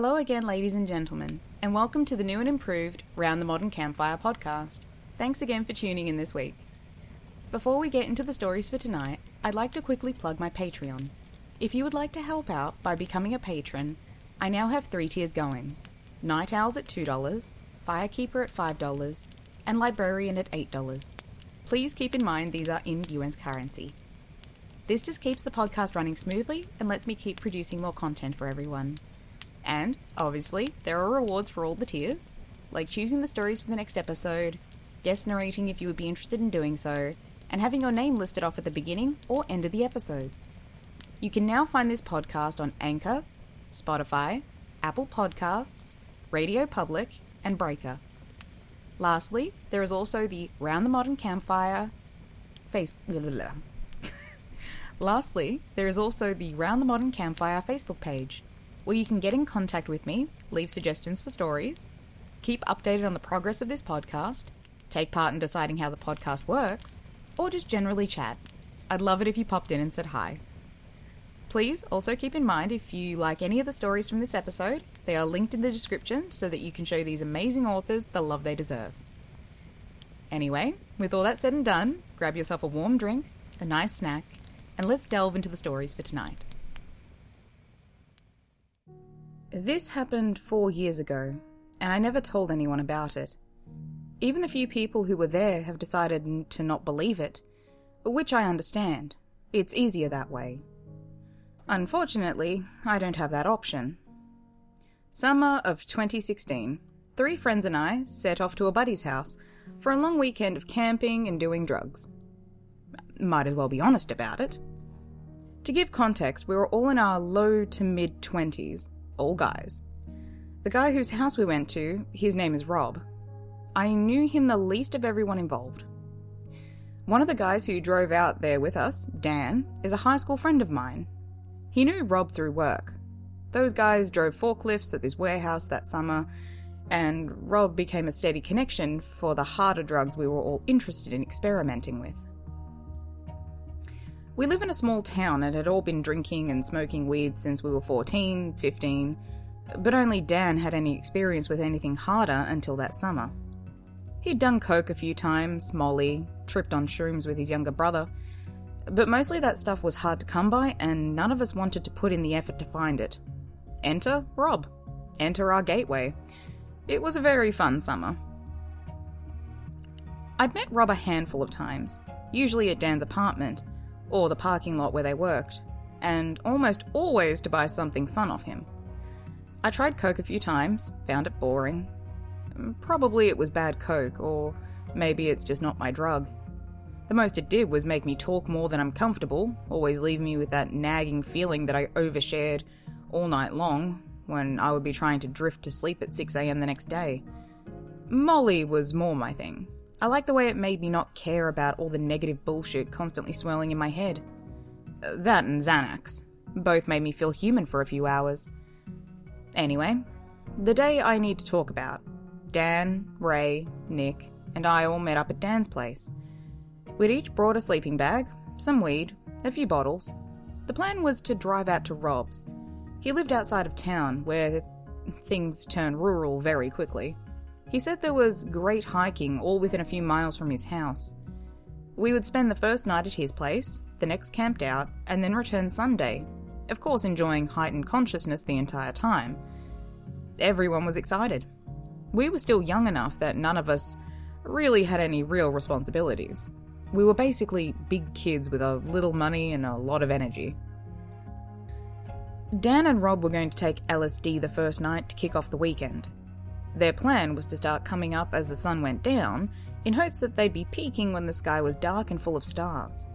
Hello again, ladies and gentlemen, and welcome to the new and improved Round the Modern Campfire podcast. Thanks again for tuning in this week. Before we get into the stories for tonight, I'd like to quickly plug my Patreon. If you would like to help out by becoming a patron, I now have three tiers going Night Owls at $2, Firekeeper at $5, and Librarian at $8. Please keep in mind these are in US currency. This just keeps the podcast running smoothly and lets me keep producing more content for everyone. And, obviously, there are rewards for all the tiers, like choosing the stories for the next episode, guest narrating if you would be interested in doing so, and having your name listed off at the beginning or end of the episodes. You can now find this podcast on Anchor, Spotify, Apple Podcasts, Radio Public, and Breaker. Lastly, there is also the Round the Modern Campfire face. Lastly, there is also the Round the Modern Campfire Facebook page, where you can get in contact with me, leave suggestions for stories, keep updated on the progress of this podcast, take part in deciding how the podcast works, or just generally chat. I'd love it if you popped in and said hi. Please also keep in mind if you like any of the stories from this episode, they are linked in the description so that you can show these amazing authors the love they deserve. Anyway, with all that said and done, grab yourself a warm drink, a nice snack, and let's delve into the stories for tonight. This happened four years ago, and I never told anyone about it. Even the few people who were there have decided to not believe it, which I understand. It's easier that way. Unfortunately, I don't have that option. Summer of 2016, three friends and I set off to a buddy's house for a long weekend of camping and doing drugs. Might as well be honest about it. To give context, we were all in our low to mid 20s, all guys. The guy whose house we went to, his name is Rob. I knew him the least of everyone involved. One of the guys who drove out there with us, Dan, is a high school friend of mine. He knew Rob through work. Those guys drove forklifts at this warehouse that summer, and Rob became a steady connection for the harder drugs we were all interested in experimenting with. We live in a small town and had all been drinking and smoking weed since we were 14, 15, but only Dan had any experience with anything harder until that summer. He'd done coke a few times, molly, tripped on shrooms with his younger brother, but mostly that stuff was hard to come by and none of us wanted to put in the effort to find it. Enter Rob. Enter our gateway. It was a very fun summer. I'd met Rob a handful of times, usually at Dan's apartment, or the parking lot where they worked, and almost always to buy something fun off him. I tried Coke a few times, found it boring. Mm, probably it was bad Coke, or maybe it's just not my drug. The most it did was make me talk more than I'm comfortable, always leaving me with that nagging feeling that I overshared all night long when I would be trying to drift to sleep at 6am the next day. Molly was more my thing. I like the way it made me not care about all the negative bullshit constantly swirling in my head. Uh, that and Xanax. Both made me feel human for a few hours. Anyway, the day I need to talk about. Dan, Ray, Nick, and I all met up at Dan's place. We'd each brought a sleeping bag, some weed, a few bottles. The plan was to drive out to Rob's. He lived outside of town, where things turn rural very quickly. He said there was great hiking all within a few miles from his house. We would spend the first night at his place, the next camped out, and then return Sunday, of course, enjoying heightened consciousness the entire time. Everyone was excited. We were still young enough that none of us really had any real responsibilities. We were basically big kids with a little money and a lot of energy. Dan and Rob were going to take LSD the first night to kick off the weekend. Their plan was to start coming up as the sun went down, in hopes that they'd be peaking when the sky was dark and full of stars.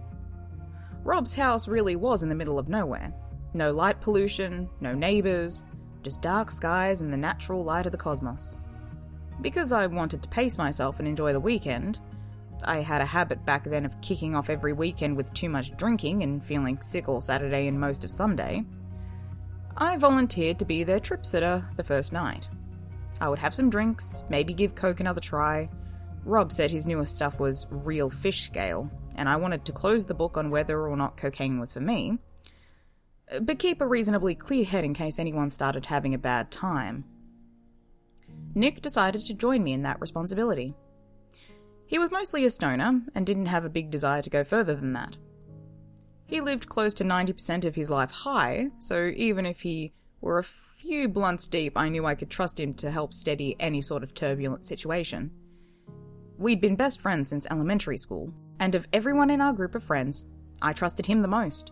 Rob's house really was in the middle of nowhere. No light pollution, no neighbours, just dark skies and the natural light of the cosmos. Because I wanted to pace myself and enjoy the weekend, I had a habit back then of kicking off every weekend with too much drinking and feeling sick all Saturday and most of Sunday. I volunteered to be their trip sitter the first night. I would have some drinks, maybe give Coke another try. Rob said his newest stuff was real fish scale, and I wanted to close the book on whether or not cocaine was for me. Uh, but keep a reasonably clear head in case anyone started having a bad time. Nick decided to join me in that responsibility. He was mostly a stoner and didn't have a big desire to go further than that. He lived close to 90% of his life high, so even if he were a few blunts deep, I knew I could trust him to help steady any sort of turbulent situation. We'd been best friends since elementary school, and of everyone in our group of friends, I trusted him the most.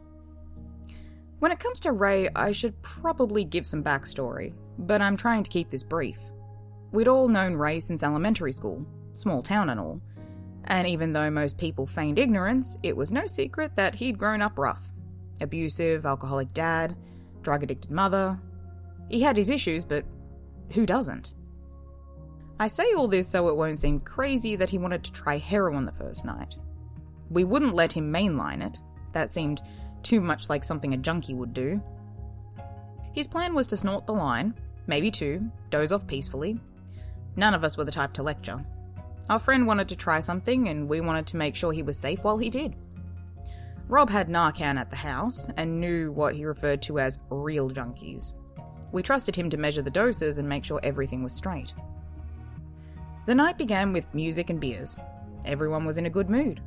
When it comes to Ray, I should probably give some backstory, but I'm trying to keep this brief. We'd all known Ray since elementary school, small town and all, and even though most people feigned ignorance, it was no secret that he'd grown up rough. Abusive, alcoholic dad, drug addicted mother. He had his issues, but who doesn't? I say all this so it won't seem crazy that he wanted to try heroin the first night. We wouldn't let him mainline it. That seemed too much like something a junkie would do. His plan was to snort the line, maybe two, doze off peacefully. None of us were the type to lecture. Our friend wanted to try something, and we wanted to make sure he was safe while he did. Rob had Narcan at the house and knew what he referred to as real junkies. We trusted him to measure the doses and make sure everything was straight. The night began with music and beers. Everyone was in a good mood.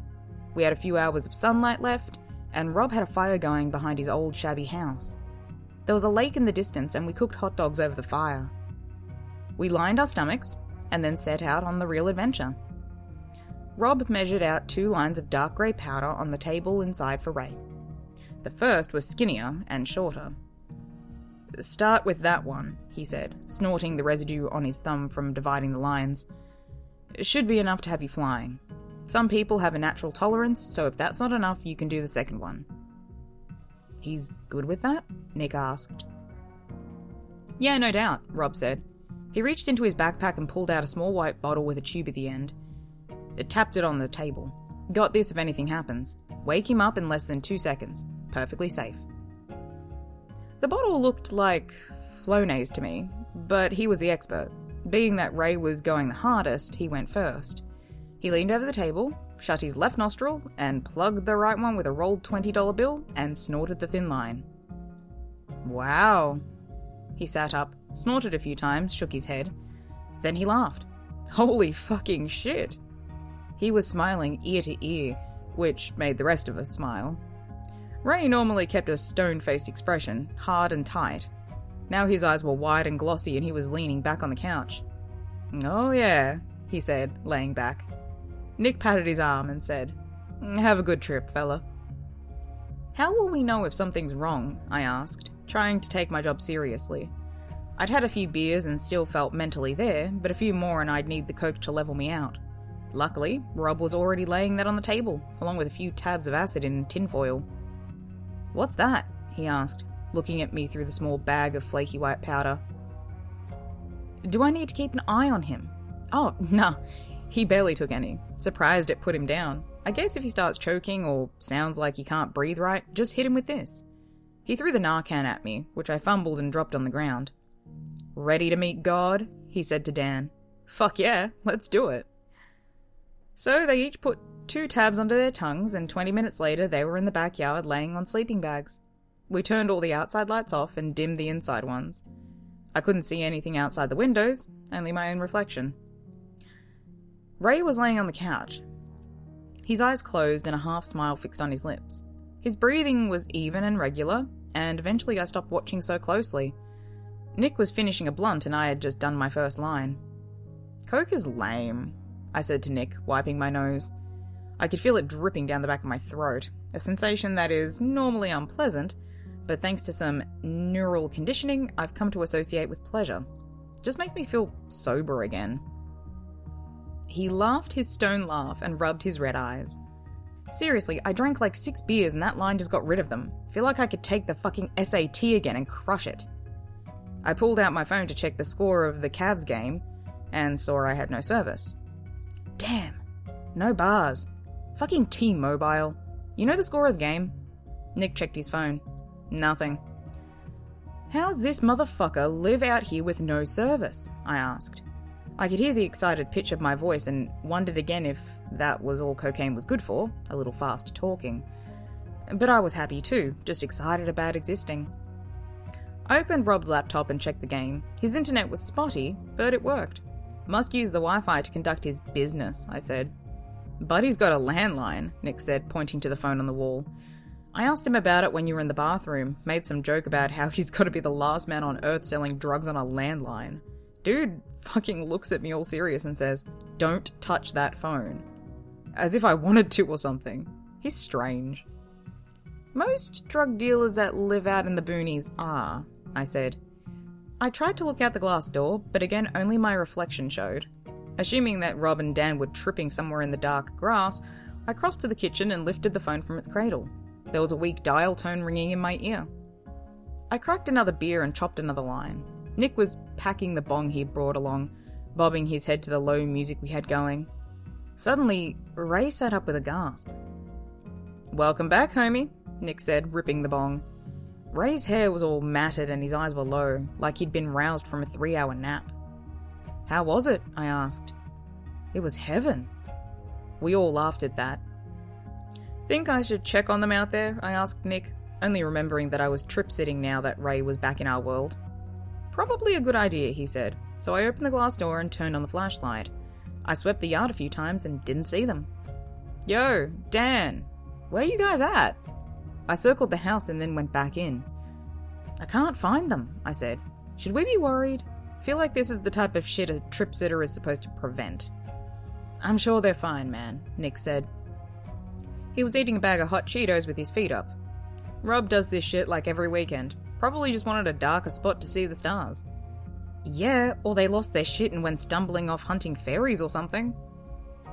We had a few hours of sunlight left, and Rob had a fire going behind his old shabby house. There was a lake in the distance, and we cooked hot dogs over the fire. We lined our stomachs and then set out on the real adventure. Rob measured out two lines of dark grey powder on the table inside for Ray. The first was skinnier and shorter. Start with that one, he said, snorting the residue on his thumb from dividing the lines. It should be enough to have you flying. Some people have a natural tolerance, so if that's not enough, you can do the second one. He's good with that? Nick asked. Yeah, no doubt, Rob said. He reached into his backpack and pulled out a small white bottle with a tube at the end. It tapped it on the table. Got this if anything happens. Wake him up in less than two seconds. Perfectly safe. The bottle looked like Flonase to me, but he was the expert. Being that Ray was going the hardest, he went first. He leaned over the table, shut his left nostril, and plugged the right one with a rolled $20 bill and snorted the thin line. Wow. He sat up, snorted a few times, shook his head. Then he laughed. Holy fucking shit! He was smiling ear to ear, which made the rest of us smile. Ray normally kept a stone faced expression, hard and tight, now his eyes were wide and glossy and he was leaning back on the couch. Oh, yeah, he said, laying back. Nick patted his arm and said, Have a good trip, fella. How will we know if something's wrong? I asked, trying to take my job seriously. I'd had a few beers and still felt mentally there, but a few more and I'd need the coke to level me out. Luckily, Rob was already laying that on the table, along with a few tabs of acid in tinfoil. What's that? he asked, looking at me through the small bag of flaky white powder. Do I need to keep an eye on him? Oh, nah. He barely took any. Surprised it put him down. I guess if he starts choking or sounds like he can't breathe right, just hit him with this. He threw the Narcan at me, which I fumbled and dropped on the ground. Ready to meet God? He said to Dan. Fuck yeah, let's do it. So they each put two tabs under their tongues, and 20 minutes later they were in the backyard laying on sleeping bags. We turned all the outside lights off and dimmed the inside ones. I couldn't see anything outside the windows, only my own reflection. Ray was laying on the couch, his eyes closed and a half smile fixed on his lips. His breathing was even and regular, and eventually I stopped watching so closely. Nick was finishing a blunt and I had just done my first line. Coke is lame, I said to Nick, wiping my nose. I could feel it dripping down the back of my throat, a sensation that is normally unpleasant, but thanks to some neural conditioning, I've come to associate with pleasure. Just make me feel sober again. He laughed his stone laugh and rubbed his red eyes. Seriously, I drank like six beers and that line just got rid of them. Feel like I could take the fucking SAT again and crush it. I pulled out my phone to check the score of the Cavs game and saw I had no service. Damn, no bars. Fucking T Mobile. You know the score of the game? Nick checked his phone. Nothing. How's this motherfucker live out here with no service? I asked. I could hear the excited pitch of my voice and wondered again if that was all cocaine was good for, a little fast talking. But I was happy too, just excited about existing. I opened Rob's laptop and checked the game. His internet was spotty, but it worked. Must use the Wi Fi to conduct his business, I said. Buddy's got a landline, Nick said, pointing to the phone on the wall. I asked him about it when you were in the bathroom, made some joke about how he's got to be the last man on earth selling drugs on a landline. Dude fucking looks at me all serious and says, Don't touch that phone. As if I wanted to or something. He's strange. Most drug dealers that live out in the boonies are, I said. I tried to look out the glass door, but again only my reflection showed. Assuming that Rob and Dan were tripping somewhere in the dark grass, I crossed to the kitchen and lifted the phone from its cradle. There was a weak dial tone ringing in my ear. I cracked another beer and chopped another line. Nick was packing the bong he'd brought along, bobbing his head to the low music we had going. Suddenly, Ray sat up with a gasp. Welcome back, homie, Nick said, ripping the bong. Ray's hair was all matted and his eyes were low, like he'd been roused from a three hour nap. How was it? I asked. It was heaven. We all laughed at that. Think I should check on them out there? I asked Nick, only remembering that I was trip sitting now that Ray was back in our world. Probably a good idea, he said, so I opened the glass door and turned on the flashlight. I swept the yard a few times and didn't see them. Yo, Dan, where you guys at? I circled the house and then went back in. I can't find them, I said. Should we be worried? Feel like this is the type of shit a trip sitter is supposed to prevent. I'm sure they're fine, man, Nick said. He was eating a bag of hot Cheetos with his feet up. Rob does this shit like every weekend. Probably just wanted a darker spot to see the stars. Yeah, or they lost their shit and went stumbling off hunting fairies or something.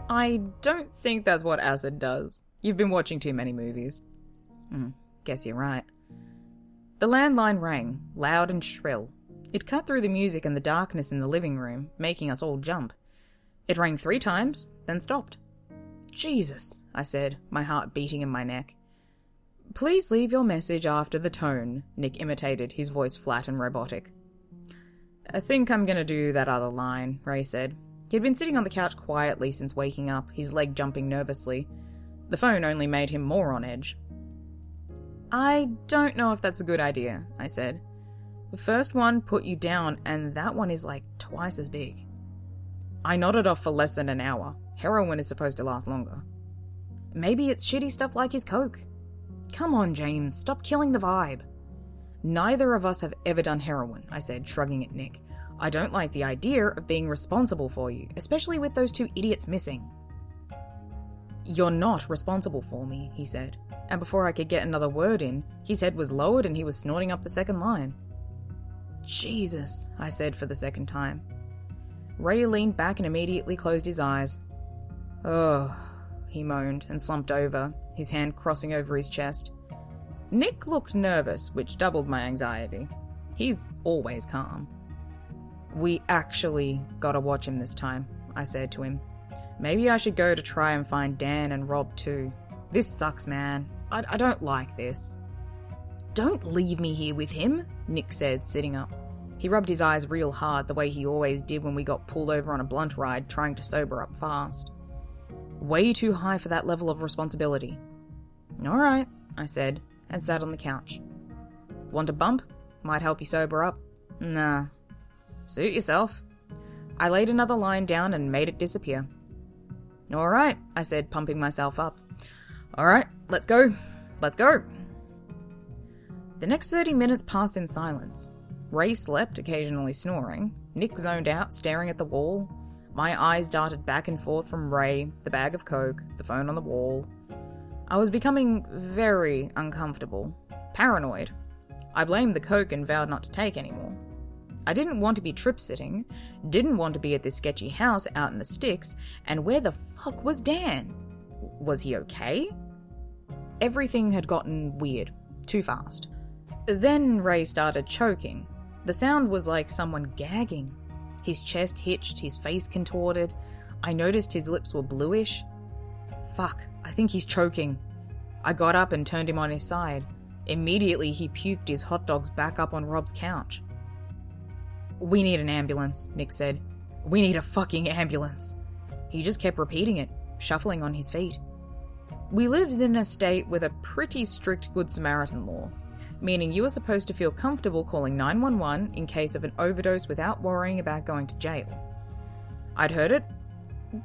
I don't think that's what acid does. You've been watching too many movies. Hmm, guess you're right. The landline rang, loud and shrill. It cut through the music and the darkness in the living room, making us all jump. It rang three times, then stopped. Jesus, I said, my heart beating in my neck. Please leave your message after the tone, Nick imitated, his voice flat and robotic. I think I'm gonna do that other line, Ray said. He'd been sitting on the couch quietly since waking up, his leg jumping nervously. The phone only made him more on edge. I don't know if that's a good idea, I said. The first one put you down, and that one is like twice as big. I nodded off for less than an hour. Heroin is supposed to last longer. Maybe it's shitty stuff like his coke. Come on, James, stop killing the vibe. Neither of us have ever done heroin, I said, shrugging at Nick. I don't like the idea of being responsible for you, especially with those two idiots missing. You're not responsible for me, he said and before I could get another word in, his head was lowered and he was snorting up the second line. Jesus, I said for the second time. Ray leaned back and immediately closed his eyes. Ugh, he moaned and slumped over, his hand crossing over his chest. Nick looked nervous, which doubled my anxiety. He's always calm. We actually gotta watch him this time, I said to him. Maybe I should go to try and find Dan and Rob too. This sucks, man. I, I don't like this. Don't leave me here with him, Nick said, sitting up. He rubbed his eyes real hard, the way he always did when we got pulled over on a blunt ride trying to sober up fast. Way too high for that level of responsibility. All right, I said, and sat on the couch. Want a bump? Might help you sober up. Nah. Suit yourself. I laid another line down and made it disappear. All right, I said, pumping myself up. All right, let's go. Let's go. The next 30 minutes passed in silence. Ray slept, occasionally snoring. Nick zoned out, staring at the wall. My eyes darted back and forth from Ray, the bag of coke, the phone on the wall. I was becoming very uncomfortable, paranoid. I blamed the coke and vowed not to take any more. I didn't want to be trip sitting, didn't want to be at this sketchy house out in the sticks, and where the fuck was Dan? Was he okay? Everything had gotten weird, too fast. Then Ray started choking. The sound was like someone gagging. His chest hitched, his face contorted. I noticed his lips were bluish. Fuck, I think he's choking. I got up and turned him on his side. Immediately, he puked his hot dogs back up on Rob's couch. We need an ambulance, Nick said. We need a fucking ambulance. He just kept repeating it, shuffling on his feet. We lived in a state with a pretty strict Good Samaritan law, meaning you were supposed to feel comfortable calling 911 in case of an overdose without worrying about going to jail. I'd heard it,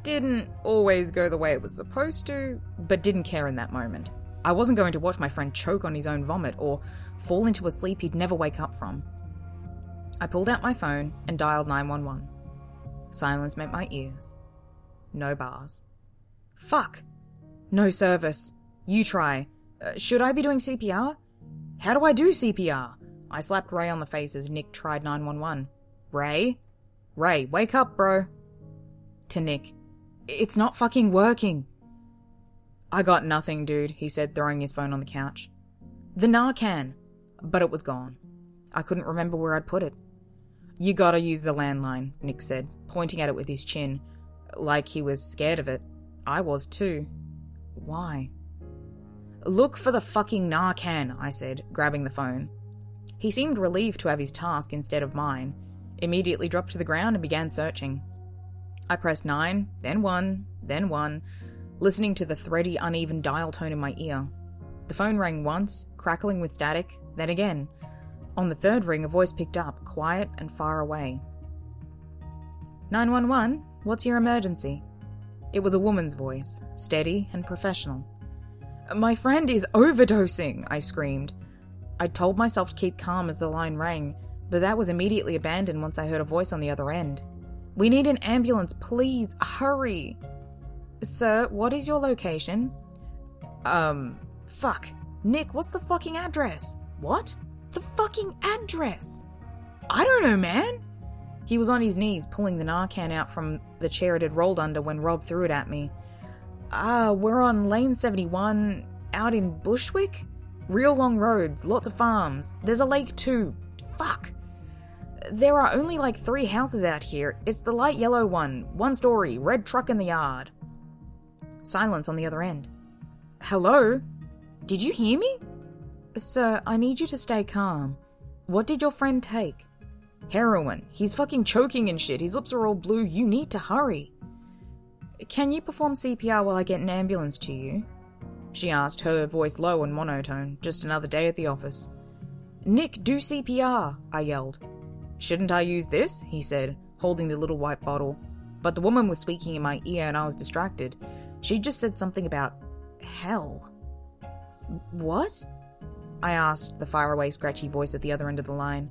didn't always go the way it was supposed to, but didn't care in that moment. I wasn't going to watch my friend choke on his own vomit or fall into a sleep he'd never wake up from. I pulled out my phone and dialed 911. Silence met my ears. No bars. Fuck! No service. You try. Uh, should I be doing CPR? How do I do CPR? I slapped Ray on the face as Nick tried 911. Ray? Ray, wake up, bro. To Nick. It's not fucking working. I got nothing, dude, he said, throwing his phone on the couch. The Narcan. But it was gone. I couldn't remember where I'd put it. You gotta use the landline, Nick said, pointing at it with his chin, like he was scared of it. I was too. Why? Look for the fucking Narcan, I said, grabbing the phone. He seemed relieved to have his task instead of mine, immediately dropped to the ground and began searching. I pressed 9, then 1, then 1, listening to the thready, uneven dial tone in my ear. The phone rang once, crackling with static, then again. On the third ring, a voice picked up, quiet and far away. 911, what's your emergency? It was a woman's voice, steady and professional. My friend is overdosing, I screamed. I told myself to keep calm as the line rang, but that was immediately abandoned once I heard a voice on the other end. We need an ambulance, please, hurry! Sir, what is your location? Um, fuck. Nick, what's the fucking address? What? The fucking address! I don't know, man! He was on his knees, pulling the Narcan out from the chair it had rolled under when Rob threw it at me. Ah, uh, we're on Lane 71, out in Bushwick? Real long roads, lots of farms. There's a lake too. Fuck. There are only like three houses out here. It's the light yellow one, one story, red truck in the yard. Silence on the other end. Hello? Did you hear me? Sir, I need you to stay calm. What did your friend take? Heroin. He's fucking choking and shit. His lips are all blue. You need to hurry. Can you perform CPR while I get an ambulance to you? She asked, her voice low and monotone. Just another day at the office. Nick, do CPR, I yelled. Shouldn't I use this? he said, holding the little white bottle. But the woman was speaking in my ear and I was distracted. She just said something about hell. What? I asked the faraway, scratchy voice at the other end of the line.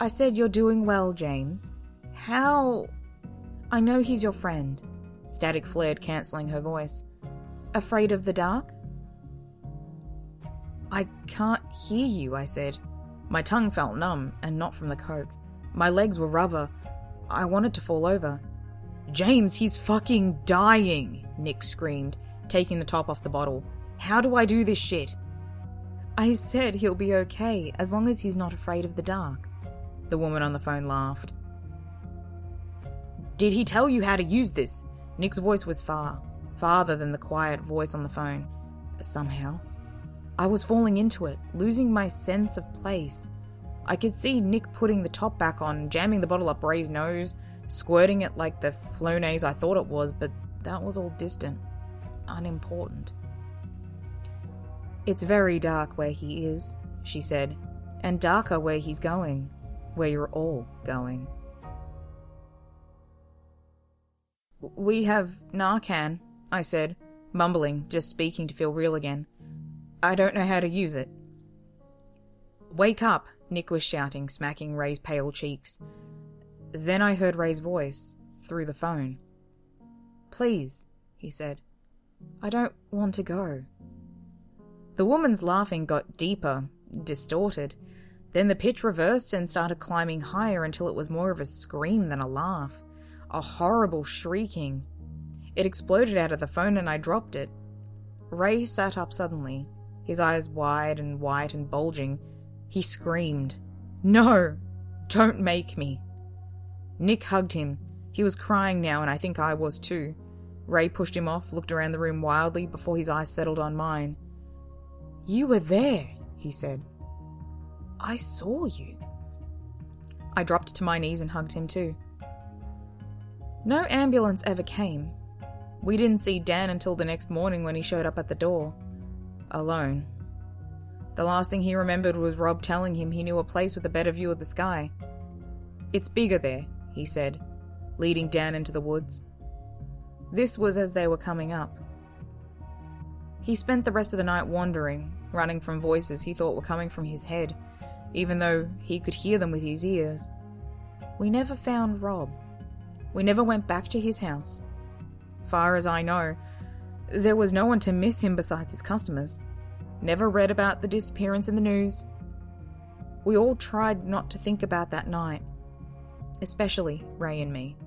I said you're doing well, James. How? I know he's your friend. Static flared, cancelling her voice. Afraid of the dark? I can't hear you, I said. My tongue felt numb, and not from the coke. My legs were rubber. I wanted to fall over. James, he's fucking dying, Nick screamed, taking the top off the bottle. How do I do this shit? I said he'll be okay as long as he's not afraid of the dark. The woman on the phone laughed. Did he tell you how to use this? Nick's voice was far, farther than the quiet voice on the phone. Somehow. I was falling into it, losing my sense of place. I could see Nick putting the top back on, jamming the bottle up Ray's nose, squirting it like the Flonase I thought it was, but that was all distant, unimportant. It's very dark where he is, she said, and darker where he's going where you're all going. We have Narcan, I said, mumbling, just speaking to feel real again. I don't know how to use it. Wake up, Nick was shouting, smacking Ray's pale cheeks. Then I heard Ray's voice through the phone. Please, he said. I don't want to go. The woman's laughing got deeper, distorted. Then the pitch reversed and started climbing higher until it was more of a scream than a laugh. A horrible shrieking. It exploded out of the phone and I dropped it. Ray sat up suddenly, his eyes wide and white and bulging. He screamed, No! Don't make me! Nick hugged him. He was crying now, and I think I was too. Ray pushed him off, looked around the room wildly before his eyes settled on mine. You were there, he said. I saw you. I dropped to my knees and hugged him too. No ambulance ever came. We didn't see Dan until the next morning when he showed up at the door. Alone. The last thing he remembered was Rob telling him he knew a place with a better view of the sky. It's bigger there, he said, leading Dan into the woods. This was as they were coming up. He spent the rest of the night wandering, running from voices he thought were coming from his head, even though he could hear them with his ears. We never found Rob. We never went back to his house. Far as I know, there was no one to miss him besides his customers. Never read about the disappearance in the news. We all tried not to think about that night, especially Ray and me.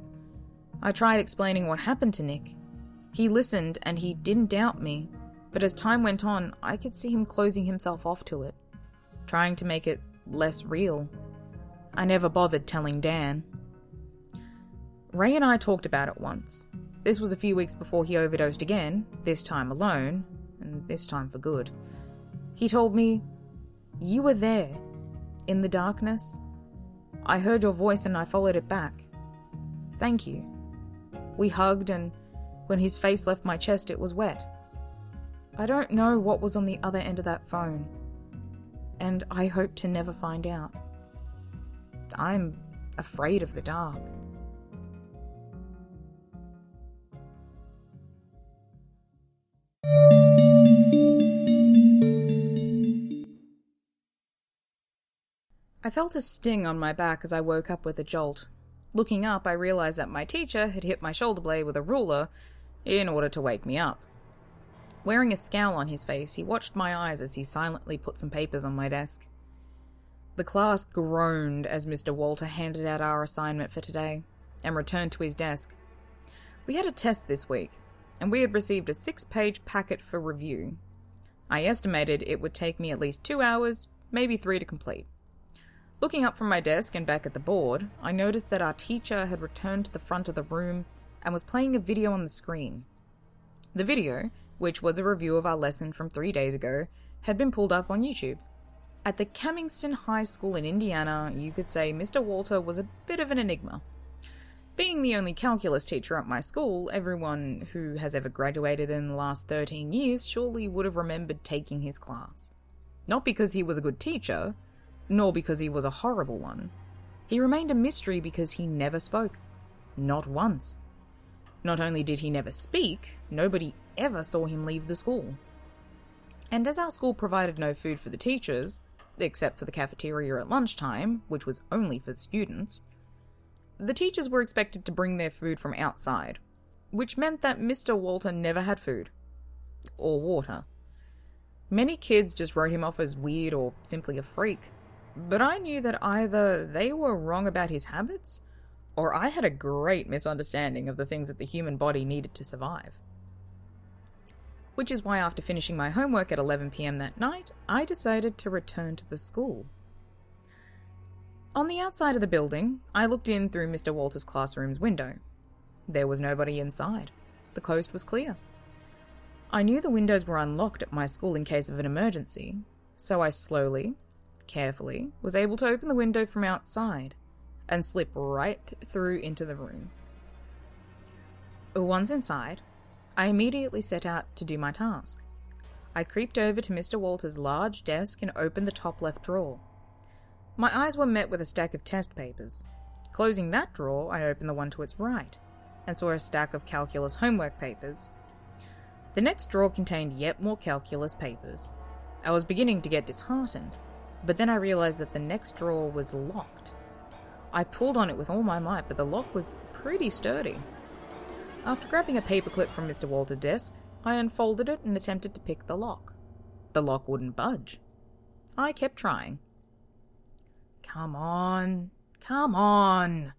I tried explaining what happened to Nick. He listened and he didn't doubt me, but as time went on, I could see him closing himself off to it, trying to make it less real. I never bothered telling Dan. Ray and I talked about it once. This was a few weeks before he overdosed again, this time alone, and this time for good. He told me, You were there, in the darkness. I heard your voice and I followed it back. Thank you. We hugged, and when his face left my chest, it was wet. I don't know what was on the other end of that phone, and I hope to never find out. I'm afraid of the dark. I felt a sting on my back as I woke up with a jolt. Looking up, I realized that my teacher had hit my shoulder blade with a ruler in order to wake me up. Wearing a scowl on his face, he watched my eyes as he silently put some papers on my desk. The class groaned as Mr. Walter handed out our assignment for today and returned to his desk. We had a test this week, and we had received a six page packet for review. I estimated it would take me at least two hours, maybe three to complete. Looking up from my desk and back at the board, I noticed that our teacher had returned to the front of the room and was playing a video on the screen. The video, which was a review of our lesson from three days ago, had been pulled up on YouTube. At the Camingston High School in Indiana, you could say Mr. Walter was a bit of an enigma. Being the only calculus teacher at my school, everyone who has ever graduated in the last 13 years surely would have remembered taking his class. Not because he was a good teacher, nor because he was a horrible one. He remained a mystery because he never spoke. Not once. Not only did he never speak, nobody ever saw him leave the school. And as our school provided no food for the teachers, except for the cafeteria at lunchtime, which was only for the students, the teachers were expected to bring their food from outside, which meant that Mr. Walter never had food. Or water. Many kids just wrote him off as weird or simply a freak, but I knew that either they were wrong about his habits, or I had a great misunderstanding of the things that the human body needed to survive. Which is why, after finishing my homework at 11 pm that night, I decided to return to the school. On the outside of the building, I looked in through Mr. Walter's classroom's window. There was nobody inside. The coast was clear. I knew the windows were unlocked at my school in case of an emergency, so I slowly, carefully, was able to open the window from outside and slip right through into the room. Once inside, I immediately set out to do my task. I creeped over to Mr. Walter's large desk and opened the top left drawer. My eyes were met with a stack of test papers. Closing that drawer, I opened the one to its right and saw a stack of calculus homework papers. The next drawer contained yet more calculus papers. I was beginning to get disheartened, but then I realized that the next drawer was locked. I pulled on it with all my might, but the lock was pretty sturdy. After grabbing a paperclip from Mr. Walter's desk, I unfolded it and attempted to pick the lock. The lock wouldn't budge. I kept trying. Come on, come on.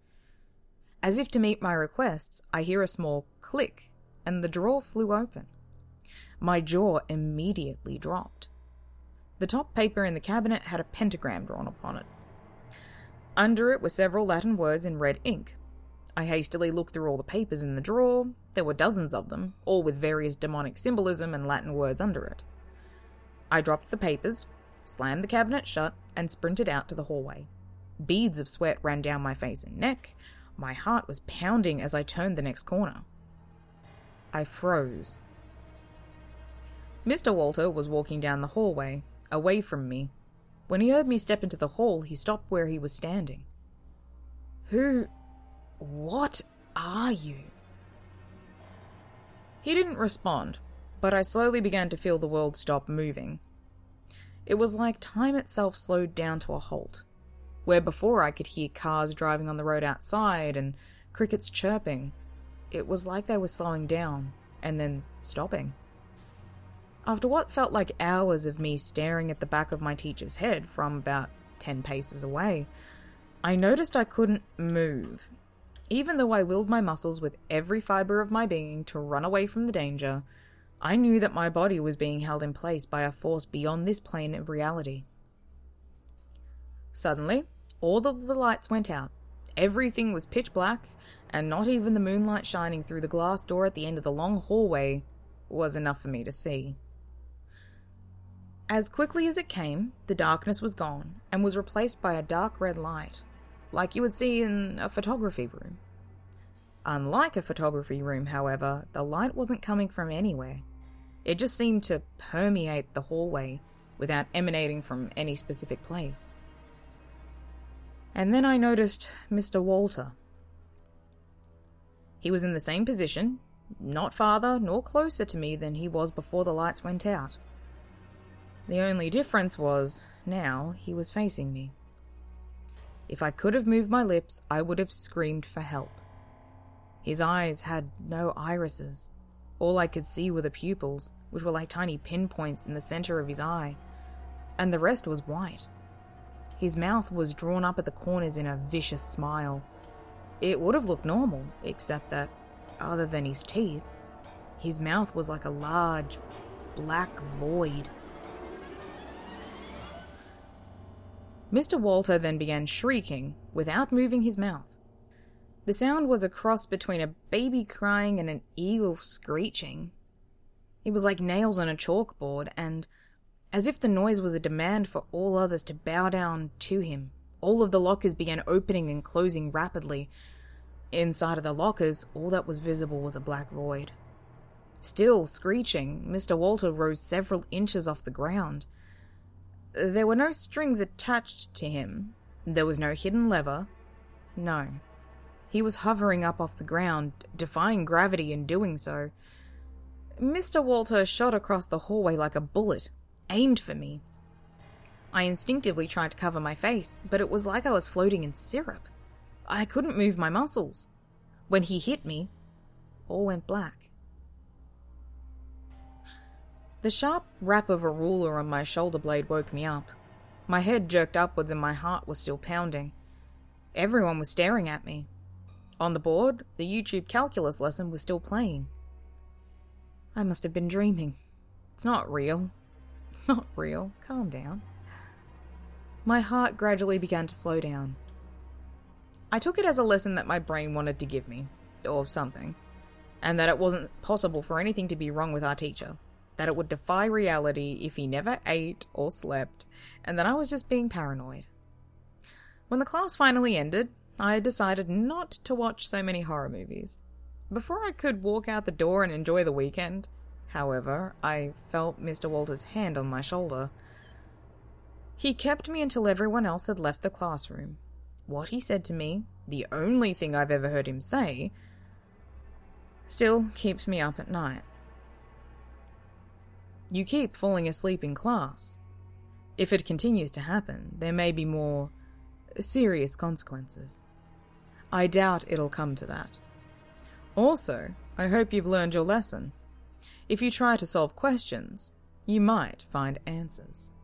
As if to meet my requests, I hear a small click, and the drawer flew open. My jaw immediately dropped. The top paper in the cabinet had a pentagram drawn upon it. Under it were several Latin words in red ink. I hastily looked through all the papers in the drawer. There were dozens of them, all with various demonic symbolism and Latin words under it. I dropped the papers, slammed the cabinet shut, and sprinted out to the hallway. Beads of sweat ran down my face and neck. My heart was pounding as I turned the next corner. I froze. Mr. Walter was walking down the hallway, away from me. When he heard me step into the hall, he stopped where he was standing. Who. What are you? He didn't respond, but I slowly began to feel the world stop moving. It was like time itself slowed down to a halt, where before I could hear cars driving on the road outside and crickets chirping. It was like they were slowing down and then stopping. After what felt like hours of me staring at the back of my teacher's head from about 10 paces away, I noticed I couldn't move. Even though I willed my muscles with every fiber of my being to run away from the danger, I knew that my body was being held in place by a force beyond this plane of reality. Suddenly, all of the lights went out. Everything was pitch black, and not even the moonlight shining through the glass door at the end of the long hallway was enough for me to see. As quickly as it came, the darkness was gone and was replaced by a dark red light, like you would see in a photography room. Unlike a photography room, however, the light wasn't coming from anywhere. It just seemed to permeate the hallway without emanating from any specific place. And then I noticed Mr. Walter. He was in the same position, not farther nor closer to me than he was before the lights went out. The only difference was, now he was facing me. If I could have moved my lips, I would have screamed for help. His eyes had no irises. All I could see were the pupils, which were like tiny pinpoints in the center of his eye, and the rest was white. His mouth was drawn up at the corners in a vicious smile. It would have looked normal, except that, other than his teeth, his mouth was like a large, black void. Mr. Walter then began shrieking without moving his mouth. The sound was a cross between a baby crying and an eagle screeching. It was like nails on a chalkboard, and as if the noise was a demand for all others to bow down to him, all of the lockers began opening and closing rapidly. Inside of the lockers, all that was visible was a black void. Still screeching, Mr. Walter rose several inches off the ground. There were no strings attached to him. There was no hidden lever. No. He was hovering up off the ground, defying gravity in doing so. Mr. Walter shot across the hallway like a bullet, aimed for me. I instinctively tried to cover my face, but it was like I was floating in syrup. I couldn't move my muscles. When he hit me, all went black. The sharp rap of a ruler on my shoulder blade woke me up. My head jerked upwards and my heart was still pounding. Everyone was staring at me. On the board, the YouTube calculus lesson was still playing. I must have been dreaming. It's not real. It's not real. Calm down. My heart gradually began to slow down. I took it as a lesson that my brain wanted to give me, or something, and that it wasn't possible for anything to be wrong with our teacher that it would defy reality if he never ate or slept, and that I was just being paranoid. When the class finally ended, I decided not to watch so many horror movies. Before I could walk out the door and enjoy the weekend, however, I felt Mr. Walter's hand on my shoulder. He kept me until everyone else had left the classroom. What he said to me, the only thing I've ever heard him say, still keeps me up at night. You keep falling asleep in class. If it continues to happen, there may be more serious consequences. I doubt it'll come to that. Also, I hope you've learned your lesson. If you try to solve questions, you might find answers.